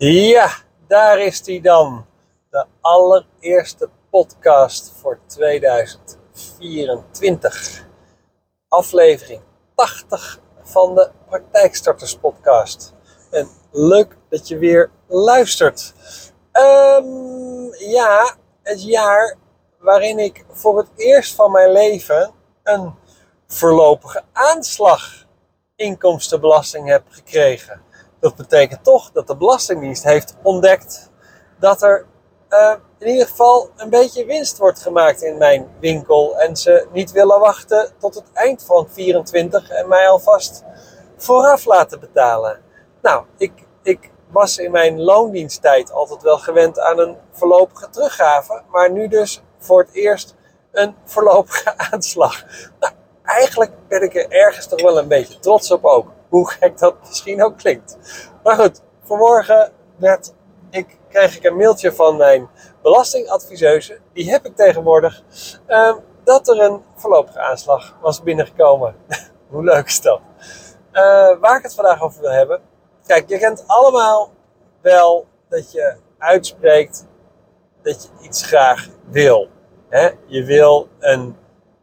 Ja, daar is hij dan. De allereerste podcast voor 2024. Aflevering 80 van de Praktijkstarters podcast. En leuk dat je weer luistert. Um, ja, het jaar waarin ik voor het eerst van mijn leven een voorlopige aanslag inkomstenbelasting heb gekregen. Dat betekent toch dat de Belastingdienst heeft ontdekt dat er uh, in ieder geval een beetje winst wordt gemaakt in mijn winkel. En ze niet willen wachten tot het eind van 24 en mij alvast vooraf laten betalen. Nou, ik, ik was in mijn loondiensttijd altijd wel gewend aan een voorlopige teruggave. Maar nu dus voor het eerst een voorlopige aanslag. Nou, eigenlijk ben ik er ergens toch wel een beetje trots op ook. Hoe gek dat misschien ook klinkt. Maar goed, vanmorgen werd ik, kreeg ik een mailtje van mijn belastingadviseuse. Die heb ik tegenwoordig. Uh, dat er een voorlopige aanslag was binnengekomen. Hoe leuk is dat? Uh, waar ik het vandaag over wil hebben. Kijk, je kent allemaal wel dat je uitspreekt dat je iets graag wil. Hè? Je wil een,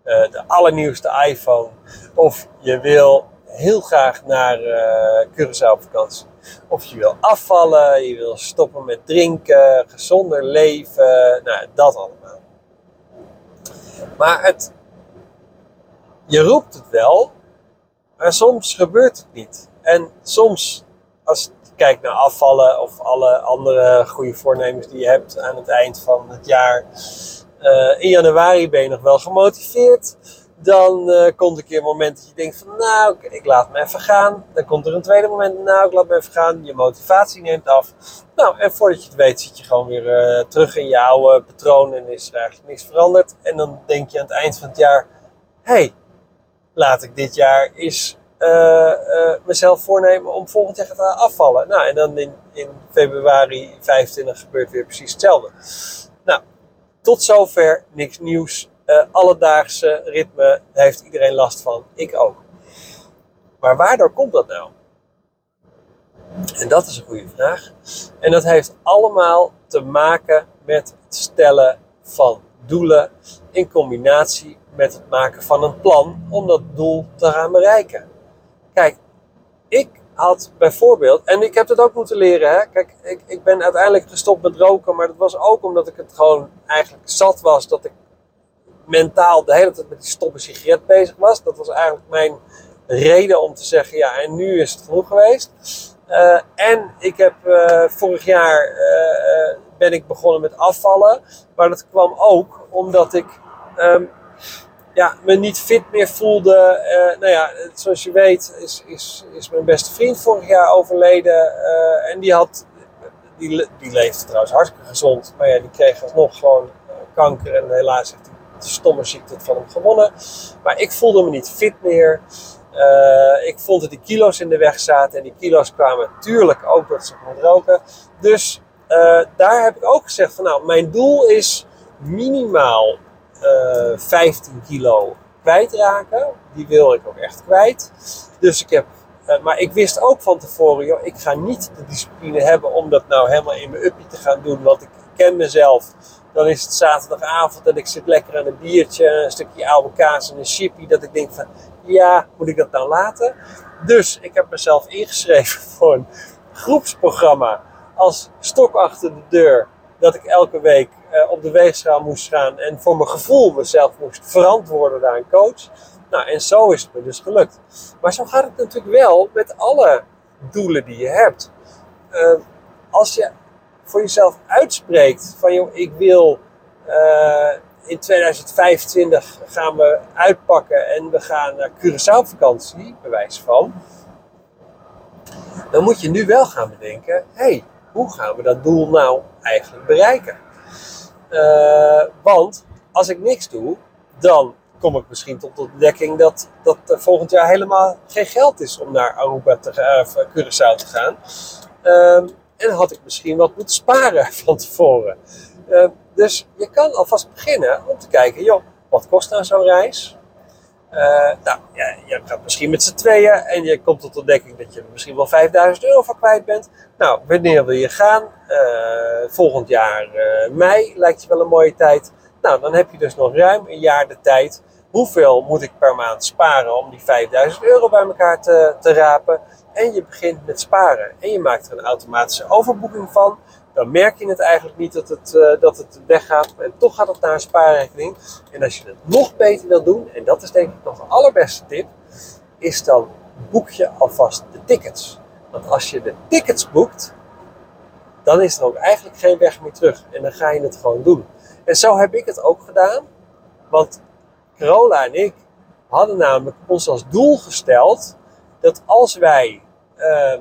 uh, de allernieuwste iPhone. Of je wil heel graag naar uh, Curaçao op vakantie. Of je wil afvallen, je wil stoppen met drinken, gezonder leven, nou, dat allemaal. Maar het, je roept het wel, maar soms gebeurt het niet. En soms, als je kijkt naar afvallen of alle andere goede voornemens die je hebt aan het eind van het jaar, in januari ben je nog wel gemotiveerd. Dan uh, komt een keer een moment dat je denkt van nou, ik laat me even gaan. Dan komt er een tweede moment, nou, ik laat me even gaan. Je motivatie neemt af. Nou, en voordat je het weet zit je gewoon weer uh, terug in je oude patroon en is er eigenlijk niks veranderd. En dan denk je aan het eind van het jaar, hey, laat ik dit jaar eens mezelf voornemen om volgend jaar te afvallen. Nou, en dan in, in februari 25 gebeurt weer precies hetzelfde. Nou, tot zover niks nieuws uh, alledaagse ritme heeft iedereen last van. Ik ook. Maar waardoor komt dat nou? En dat is een goede vraag. En dat heeft allemaal te maken met het stellen van doelen in combinatie met het maken van een plan om dat doel te gaan bereiken. Kijk, ik had bijvoorbeeld, en ik heb het ook moeten leren, hè? kijk, ik, ik ben uiteindelijk gestopt met roken, maar dat was ook omdat ik het gewoon eigenlijk zat was dat ik mentaal de hele tijd met die stoppen sigaret bezig was. Dat was eigenlijk mijn reden om te zeggen, ja, en nu is het genoeg geweest. Uh, en ik heb uh, vorig jaar uh, ben ik begonnen met afvallen. Maar dat kwam ook omdat ik um, ja, me niet fit meer voelde. nou ja, zoals je weet is, is, is mijn beste vriend vorig jaar overleden. en die had, die, die leefde trouwens hartstikke gezond. Maar ja, die kreeg alsnog gewoon kanker. En helaas heeft de stomme ziekte van hem gewonnen. Maar ik voelde me niet fit meer. Ik vond dat die kilo's in de weg zaten. En die kilo's kwamen natuurlijk ook door het stoppen roken. Dus daar heb ik ook gezegd van nou, mijn doel is minimaal uh, eh, 15 kilo kwijtraken. Die wil ik ook echt kwijt. Dus ik heb maar ik wist ook van tevoren, joh, ik ga niet de discipline hebben om dat nou helemaal in mijn uppie te gaan doen. Want ik ken mezelf. Dan is het zaterdagavond en ik zit lekker aan een biertje, een stukje oude kaas en een chippy. Dat ik denk van, ja, moet ik dat nou laten? Dus ik heb mezelf ingeschreven voor een groepsprogramma als stok achter de deur. Dat ik elke week uh, op de weegschaal moest gaan en voor mijn gevoel mezelf moest verantwoorden naar een coach. Nou, en zo is het me dus gelukt. Maar zo gaat het natuurlijk wel met alle doelen die je hebt. Uh, als je voor jezelf uitspreekt van joh, ik wil uh, in 2025 gaan we uitpakken en we gaan naar Curaçao vakantie, bij wijze van. Dan moet je nu wel gaan bedenken, hé, hey, hoe gaan we dat doel nou eigenlijk bereiken? Uh, want als ik niks doe, dan kom ik misschien tot de ontdekking dat, dat er volgend jaar helemaal geen geld is om naar Aruba te, uh, Curaçao te gaan. Uh, en had ik misschien wat moeten sparen van tevoren. Uh, dus je kan alvast beginnen om te kijken, joh, wat kost nou zo'n reis? nou, ja, je gaat misschien met z'n tweeën en je komt tot de ontdekking dat je er misschien wel 5000 euro van kwijt bent. Nou, wanneer wil je gaan? Volgend jaar mei lijkt je wel een mooie tijd. Nou, dan heb je dus nog ruim een jaar de tijd hoeveel moet ik per maand sparen om die 5000 euro bij elkaar te, te rapen. En je begint met sparen. En je maakt er een automatische overboeking van. Dan merk je het eigenlijk niet dat het, uh, dat het weggaat. En toch gaat het naar een spaarrekening. En als je het nog beter wilt doen, en dat is denk ik nog de allerbeste tip, is dan boek je alvast de tickets. Want als je de tickets boekt, dan is er ook eigenlijk geen weg meer terug. En dan ga je het gewoon doen. En zo heb ik het ook gedaan. Want Carola en ik hadden namelijk ons als doel gesteld dat als wij, uh,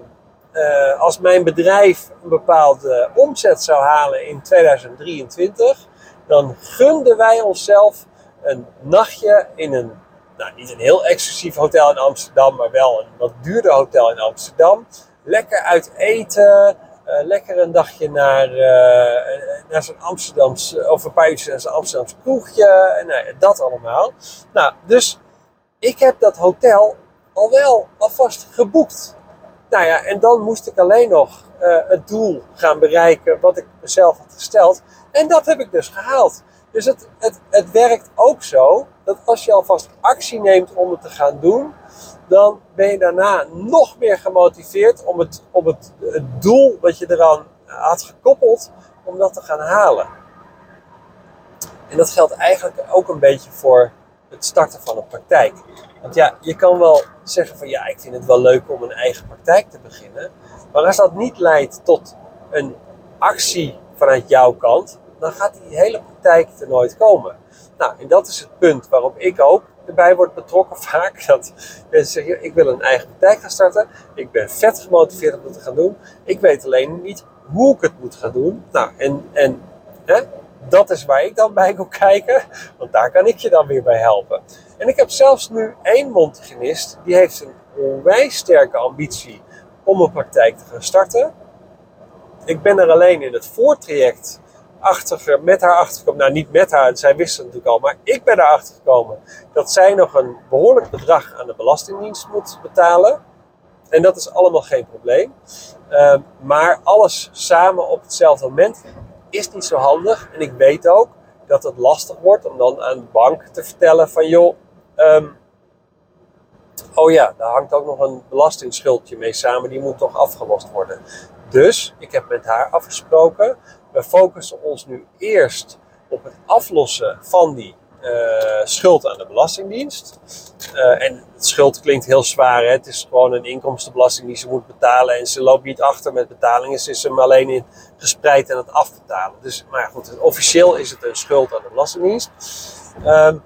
uh, als mijn bedrijf een bepaalde omzet zou halen in 2023, dan gunden wij onszelf een nachtje in een, nou niet een heel exclusief hotel in Amsterdam, maar wel een wat duurder hotel in Amsterdam. Lekker uit eten, uh, lekker een dagje naar, uh, naar zo'n Amsterdams, of een paar uurtjes zo'n kroegje. En nou, dat allemaal. Nou, dus ik heb dat hotel al wel alvast geboekt. Nou ja, en dan moest ik alleen nog het doel gaan bereiken wat ik mezelf had gesteld. En dat heb ik dus gehaald. Dus het, het, het werkt ook zo dat als je alvast actie neemt om het te gaan doen, dan ben je daarna nog meer gemotiveerd om het, om het, het doel wat je eraan had gekoppeld, om dat te gaan halen. En dat geldt eigenlijk ook een beetje voor het starten van een praktijk. Want ja, je kan wel zeggen van ja, ik vind het wel leuk om een eigen praktijk te beginnen. Maar als dat niet leidt tot een actie vanuit jouw kant, dan gaat die hele praktijk er nooit komen. Nou, en dat is het punt waarop ik ook erbij word betrokken vaak. Dat mensen zeggen, ik wil een eigen praktijk gaan starten. Ik ben vet gemotiveerd om dat te gaan doen. Ik weet alleen niet hoe ik het moet gaan doen. Nou, en, en hè, dat is waar ik dan bij wil kijken. Want daar kan ik je dan weer bij helpen. En ik heb zelfs nu één mondhygiënist. Die heeft een onwijs sterke ambitie om een praktijk te gaan starten. Ik ben er alleen in het voortraject met haar achtergekomen. Nou, niet met haar, zij wist het natuurlijk al. Maar ik ben erachter gekomen dat zij nog een behoorlijk bedrag aan de Belastingdienst moet betalen. En dat is allemaal geen probleem. Uh, maar alles samen op hetzelfde moment is niet zo handig. En ik weet ook dat het lastig wordt om dan aan de bank te vertellen van joh, um, oh ja, daar hangt ook nog een belastingsschuldje mee samen, die moet toch afgelost worden. Dus ik heb met haar afgesproken we focussen ons nu eerst op het aflossen van die uh, schuld aan de Belastingdienst. Uh, en schuld klinkt heel zwaar. Hè? Het is gewoon een inkomstenbelasting die ze moet betalen. En ze loopt niet achter met betalingen. Ze is hem alleen in gespreid en het afbetalen. Dus, maar goed, officieel is het een schuld aan de Belastingdienst. Um,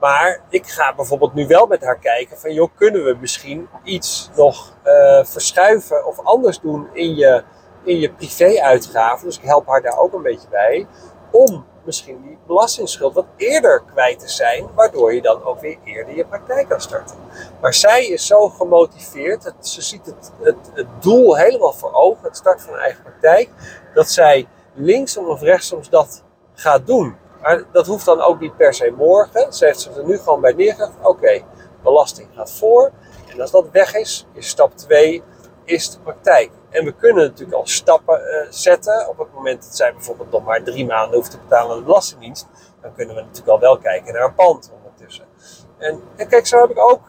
maar ik ga bijvoorbeeld nu wel met haar kijken van, joh, kunnen we misschien iets nog uh, verschuiven of anders doen in je in je privé-uitgaven. Dus ik help haar daar ook een beetje bij. Om misschien die belastingsschuld wat eerder kwijt te zijn, waardoor je dan ook weer eerder je praktijk kan starten. Maar zij is zo gemotiveerd, ze ziet het, het, het doel helemaal voor ogen, het start van een eigen praktijk, dat zij linksom of rechtsom dat gaat doen. Maar dat hoeft dan ook niet per se morgen. Ze heeft zich er nu gewoon bij neergelegd. Oké, belasting gaat voor. En als dat weg is, is stap 2 is de praktijk. En we kunnen natuurlijk al stappen uh, zetten. Op het moment dat zij bijvoorbeeld nog maar drie maanden hoeft te betalen aan de Belastingdienst, dan kunnen we natuurlijk al wel kijken naar een pand ondertussen. En, en kijk, zo heb ik ook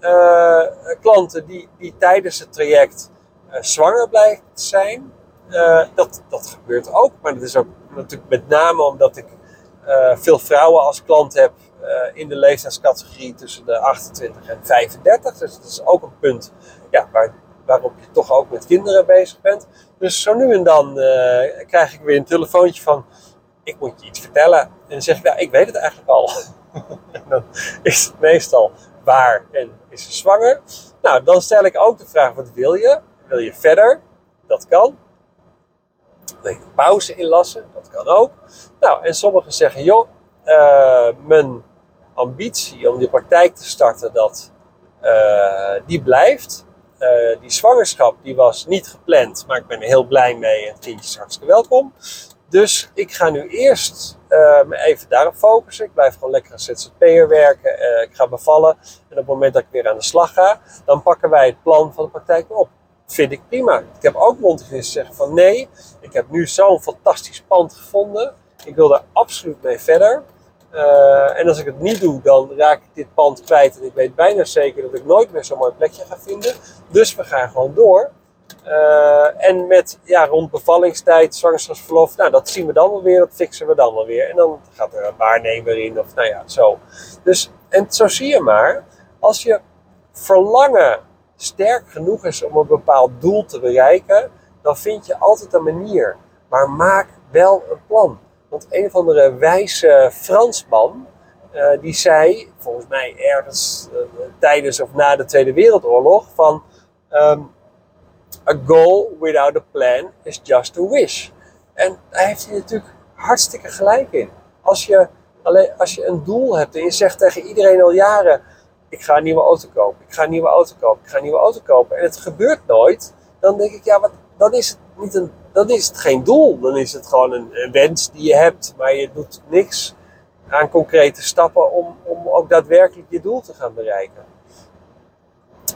uh, klanten die, die tijdens het traject uh, zwanger blijven zijn. dat, dat gebeurt ook, maar dat is ook natuurlijk met name omdat ik veel vrouwen als klant heb in de leeftijdscategorie tussen de 28 en 35. Dus dat is ook een punt ja, waar waarop je toch ook met kinderen bezig bent. Dus zo nu en dan uh, krijg ik weer een telefoontje van, ik moet je iets vertellen. En dan zeg ik, ja, ik weet het eigenlijk al. dan is het meestal waar en is ze zwanger. Nou, dan stel ik ook de vraag, wat wil je? Wil je verder? Dat kan. Wil je pauze inlassen? Dat kan ook. Nou, en sommigen zeggen, joh, uh, mijn ambitie om die praktijk te starten, dat, uh, die blijft. Uh, die zwangerschap die was niet gepland, maar ik ben er heel blij mee en kindje is hartstikke welkom. Dus ik ga nu eerst uh, me even daarop focussen. Ik blijf gewoon lekker als ZZP'er werken. Uh, ik ga bevallen. En op het moment dat ik weer aan de slag ga, dan pakken wij het plan van de praktijk op. Vind ik prima. Ik heb ook mondhygiënisten zeggen van nee, ik heb nu zo'n fantastisch pand gevonden. Ik wil daar absoluut mee verder. Uh, en als ik het niet doe, dan raak ik dit pand kwijt. En ik weet bijna zeker dat ik nooit meer zo'n mooi plekje ga vinden. Dus we gaan gewoon door. Uh, en met ja, rond bevallingstijd, zwangerschapsverlof, nou dat zien we dan wel weer, dat fixen we dan wel weer. En dan gaat er een waarnemer in of nou ja, zo. Dus, en zo zie je maar, als je verlangen sterk genoeg is om een bepaald doel te bereiken, dan vind je altijd een manier. Maar maak wel een plan. Want een of andere wijze Fransman, uh, die zei, volgens mij ergens uh, tijdens of na de Tweede Wereldoorlog, van um, a goal without a plan is just a wish. En daar heeft hij natuurlijk hartstikke gelijk in. Als je, alleen, als je een doel hebt en je zegt tegen iedereen al jaren, ik ga een nieuwe auto kopen, ik ga een nieuwe auto kopen, ik ga een nieuwe auto kopen. En het gebeurt nooit, dan denk ik, ja, wat, dan is het niet een dan is het geen doel. Dan is het gewoon een, wens die je hebt, maar je doet niks aan concrete stappen om, om ook daadwerkelijk je doel te gaan bereiken.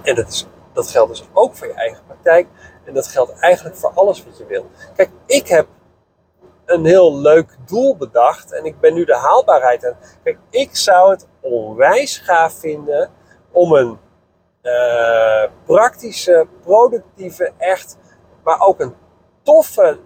En dat, is, dat geldt dus ook voor je eigen praktijk. En dat geldt eigenlijk voor alles wat je wil. Kijk, ik heb een heel leuk doel bedacht en ik ben nu de haalbaarheid aan. Kijk, ik zou het onwijs gaaf vinden om een uh, praktische, productieve, echt, maar ook een toffe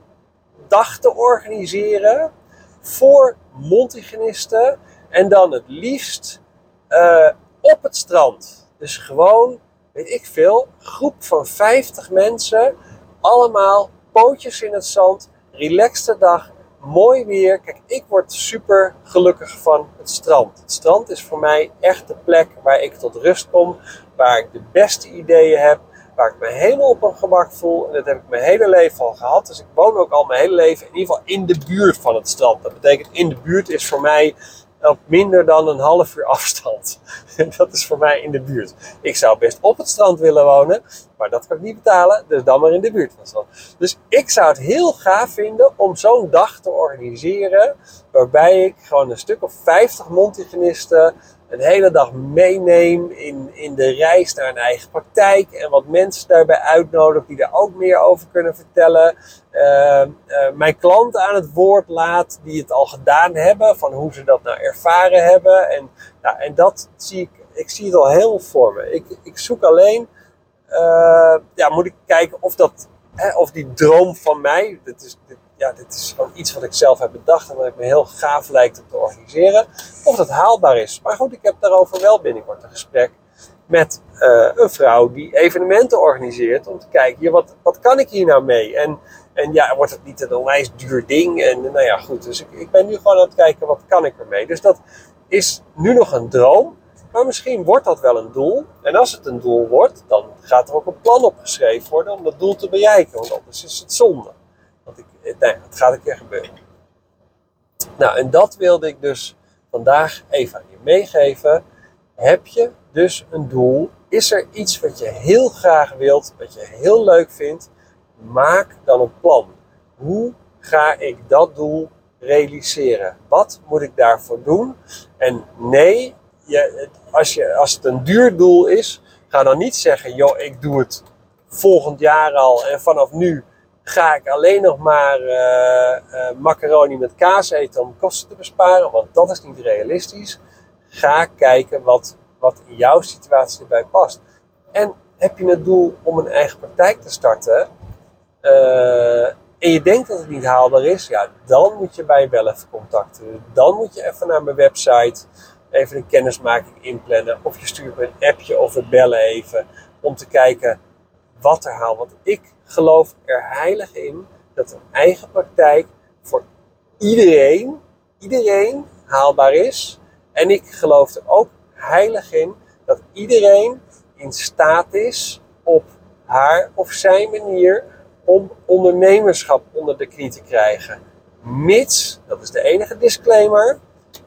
dag te organiseren voor mondhygiënisten. En dan het liefst uh, op het strand. Dus gewoon, weet ik veel, groep van 50 mensen. Allemaal pootjes in het zand. Relaxte dag. Mooi weer. Kijk, ik word super gelukkig van het strand. Het strand is voor mij echt de plek waar ik tot rust kom. Waar ik de beste ideeën heb waar ik me helemaal op een gemak voel. En dat heb ik mijn hele leven al gehad. Dus ik woon ook al mijn hele leven in ieder geval in de buurt van het strand. Dat betekent in de buurt is voor mij op minder dan een half uur afstand. dat is voor mij in de buurt. Ik zou best op het strand willen wonen, maar dat kan ik niet betalen, dus dan maar in de buurt van het strand. Dus ik zou het heel gaaf vinden om zo'n dag te organiseren, waarbij ik gewoon een stuk of 50 mondhygiënisten een hele dag meeneem in, in de reis naar een eigen praktijk. En wat mensen daarbij uitnodig die daar ook meer over kunnen vertellen. Uh, uh, mijn klanten aan het woord laat die het al gedaan hebben. Van hoe ze dat nou ervaren hebben. En, nou, en dat zie ik, ik zie het al heel voor me. Ik, ik zoek alleen, uh, ja, moet ik kijken of dat, hè, of die droom van mij, dit is, ja, dit is gewoon iets wat ik zelf heb bedacht en wat ik me heel gaaf lijkt om te organiseren. Of dat haalbaar is. Maar goed, ik heb daarover wel binnenkort een gesprek met uh, een vrouw die evenementen organiseert. Om te kijken, wat, wat kan ik hier nou mee? En, en ja, wordt het niet een onwijs duur ding? En nou ja, goed. Dus ik, ik ben nu gewoon aan het kijken, wat kan ik ermee? Dus dat is nu nog een droom. Maar misschien wordt dat wel een doel. En als het een doel wordt, dan gaat er ook een plan opgeschreven worden om dat doel te bereiken. Want anders is het zonde. Ik, nee, het gaat een keer gebeuren. Nou, en dat wilde ik dus vandaag even aan je meegeven. Heb je dus een doel? Is er iets wat je heel graag wilt, wat je heel leuk vindt? Maak dan een plan. Hoe ga ik dat doel realiseren? Wat moet ik daarvoor doen? En nee, je, als, je, als het een duur doel is, ga dan niet zeggen: joh, ik doe het volgend jaar al en vanaf nu ga ik alleen nog maar uh, uh, macaroni met kaas eten om kosten te besparen, want dat is niet realistisch. Ga kijken wat, wat in jouw situatie erbij past. En heb je het doel om een eigen praktijk te starten uh, en je denkt dat het niet haalbaar is, ja, dan moet je bij wel even contacten. Dan moet je even naar mijn website, even een kennismaking inplannen. Of je stuurt me een appje of we bellen even om te kijken wat er haalt. Want ik geloof er heilig in dat een eigen praktijk voor iedereen, iedereen haalbaar is. En ik geloof er ook heilig in dat iedereen in staat is op haar of zijn manier om ondernemerschap onder de knie te krijgen. Mits, dat is de enige disclaimer,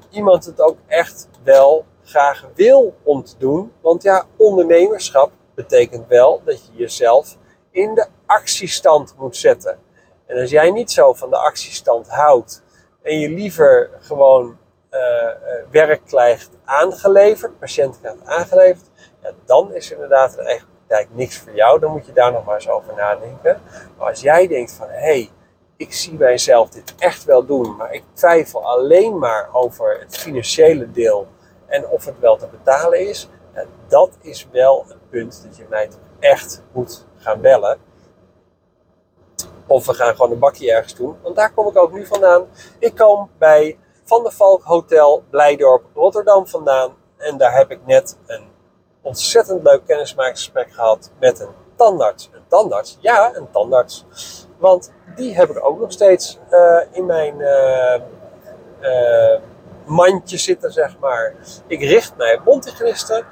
iemand het ook echt wel graag wil om te doen. Want ja, ondernemerschap betekent wel dat je jezelf in de actiestand moet zetten. En als jij niet zo van de actiestand houdt en je liever gewoon werk krijgt aangeleverd, patiënt krijgt aangeleverd, ja, dan is inderdaad een eigen praktijk niks voor jou. Dan moet je daar nog maar eens over nadenken. Maar als jij denkt van hé, hey, ik zie mijzelf dit echt wel doen, maar ik twijfel alleen maar over het financiële deel en of het wel te betalen is, dat is wel het punt dat je mij echt moet gaan bellen. Of we gaan gewoon een bakje ergens doen, want daar kom ik ook nu vandaan. Ik kom bij Van der Valk Hotel Blijdorp Rotterdam vandaan en daar heb ik net een ontzettend leuk kennismakingsgesprek gehad met een tandarts. Een tandarts? Ja, een tandarts. Want die heb ik ook nog steeds uh, in mijn uh, uh, mandje zitten, zeg maar. Ik richt mij op mondhygiënisten,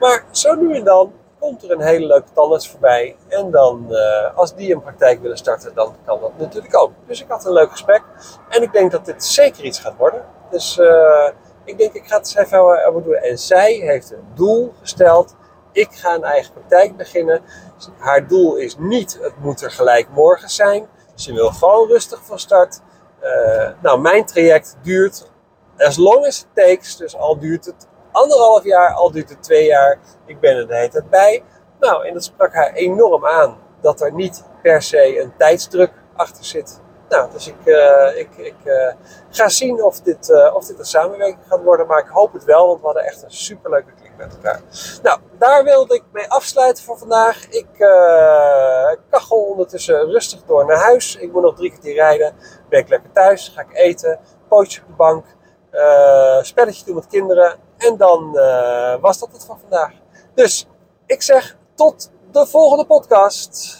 maar zo nu en dan komt er een hele leuke tandarts voorbij. En dan, als die een praktijk willen starten, dan kan dat natuurlijk ook. Dus ik had een leuk gesprek. En ik denk dat dit zeker iets gaat worden. Dus ik denk, ik ga het even over doen. En zij heeft een doel gesteld. Ik ga een eigen praktijk beginnen. Haar doel is niet, het moet er gelijk morgen zijn. Ze wil gewoon rustig van start. Nou, mijn traject duurt as long as it takes. Dus al duurt het anderhalf jaar, al duurt het twee jaar. Ik ben er de hele bij. Nou, en dat sprak haar enorm aan. Dat er niet per se een tijdsdruk achter zit. Nou, dus ik, uh, ik, ik uh, ga zien of dit, uh, of dit een samenwerking gaat worden. Maar ik hoop het wel, want we hadden echt een superleuke klik met elkaar. Nou, daar wilde ik mee afsluiten voor vandaag. Ik kachel ondertussen rustig door naar huis. Ik moet nog drie kwartier rijden. Ben ik lekker thuis, ga ik eten. Pootje op de bank. spelletje doen met kinderen. En dan was dat het voor vandaag. Dus ik zeg tot de volgende podcast.